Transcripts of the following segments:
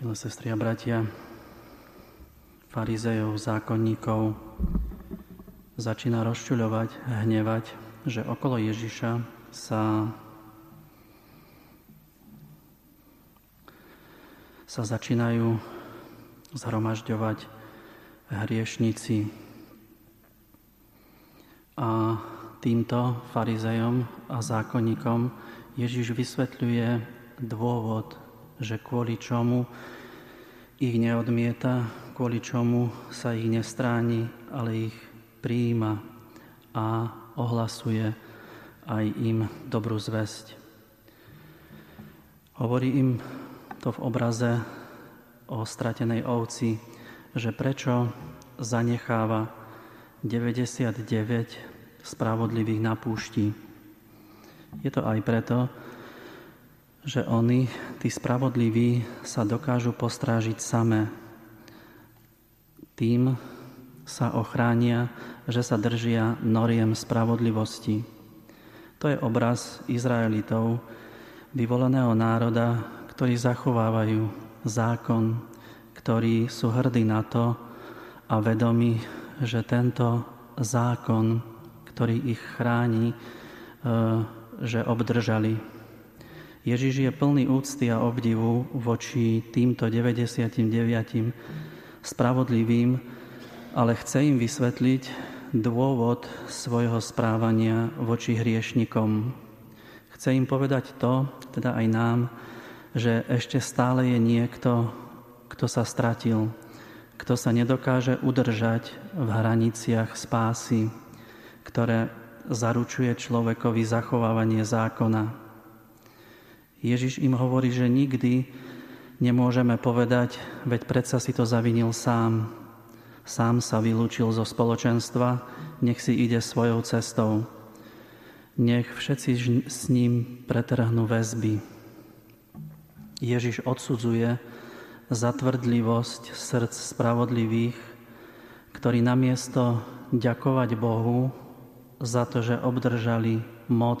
Milé sestry a bratia, farizejov, zákonníkov začína rozčuľovať, hnevať, že okolo Ježiša sa sa začínajú zhromažďovať hriešnici. A týmto farizejom a zákonníkom Ježiš vysvetľuje dôvod, že kvôli čomu ich neodmieta, kvôli čomu sa ich nestráni, ale ich prijíma a ohlasuje aj im dobrú zväzť. Hovorí im to v obraze o stratenej ovci, že prečo zanecháva 99 spravodlivých na púšti. Je to aj preto, že oni, tí spravodliví, sa dokážu postrážiť samé. Tým sa ochránia, že sa držia noriem spravodlivosti. To je obraz Izraelitov, vyvoleného národa, ktorí zachovávajú zákon, ktorí sú hrdí na to a vedomí, že tento zákon, ktorý ich chráni, e, že obdržali Ježiš je plný úcty a obdivu voči týmto 99 spravodlivým, ale chce im vysvetliť dôvod svojho správania voči hriešnikom. Chce im povedať to, teda aj nám, že ešte stále je niekto, kto sa stratil, kto sa nedokáže udržať v hraniciach spásy, ktoré zaručuje človekovi zachovávanie zákona. Ježiš im hovorí, že nikdy nemôžeme povedať, veď predsa si to zavinil sám. Sám sa vylúčil zo spoločenstva, nech si ide svojou cestou. Nech všetci s ním pretrhnú väzby. Ježiš odsudzuje zatvrdlivosť srdc spravodlivých, ktorí namiesto ďakovať Bohu za to, že obdržali moc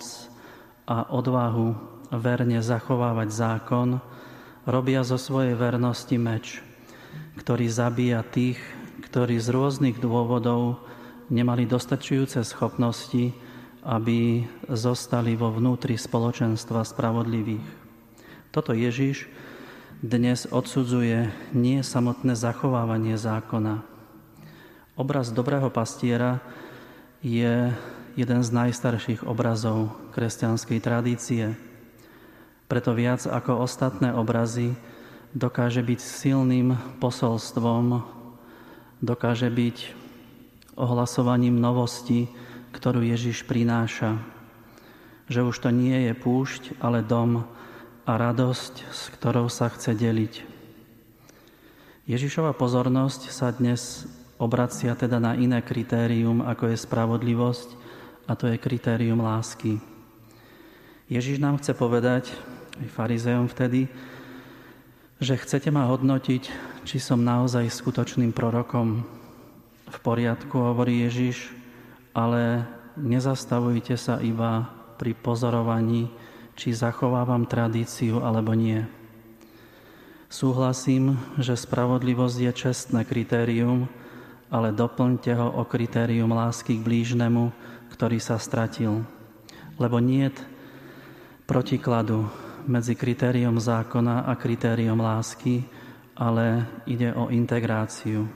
a odvahu verne zachovávať zákon, robia zo svojej vernosti meč, ktorý zabíja tých, ktorí z rôznych dôvodov nemali dostačujúce schopnosti, aby zostali vo vnútri spoločenstva spravodlivých. Toto Ježiš dnes odsudzuje nie samotné zachovávanie zákona. Obraz dobrého pastiera je jeden z najstarších obrazov kresťanskej tradície. Preto viac ako ostatné obrazy dokáže byť silným posolstvom, dokáže byť ohlasovaním novosti, ktorú Ježiš prináša. Že už to nie je púšť, ale dom a radosť, s ktorou sa chce deliť. Ježišova pozornosť sa dnes obracia teda na iné kritérium, ako je spravodlivosť, a to je kritérium lásky. Ježiš nám chce povedať, aj farizejom vtedy, že chcete ma hodnotiť, či som naozaj skutočným prorokom. V poriadku, hovorí Ježiš, ale nezastavujte sa iba pri pozorovaní, či zachovávam tradíciu alebo nie. Súhlasím, že spravodlivosť je čestné kritérium, ale doplňte ho o kritérium lásky k blížnemu, ktorý sa stratil. Lebo nie protikladu medzi kritériom zákona a kritériom lásky, ale ide o integráciu.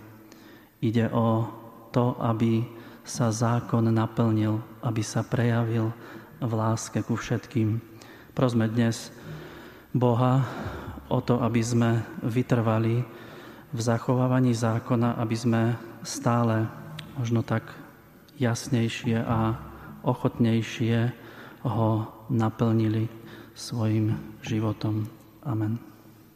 Ide o to, aby sa zákon naplnil, aby sa prejavil v láske ku všetkým. Prosme dnes Boha o to, aby sme vytrvali v zachovávaní zákona, aby sme stále možno tak jasnejšie a ochotnejšie ho naplnili svojim životom. Amen.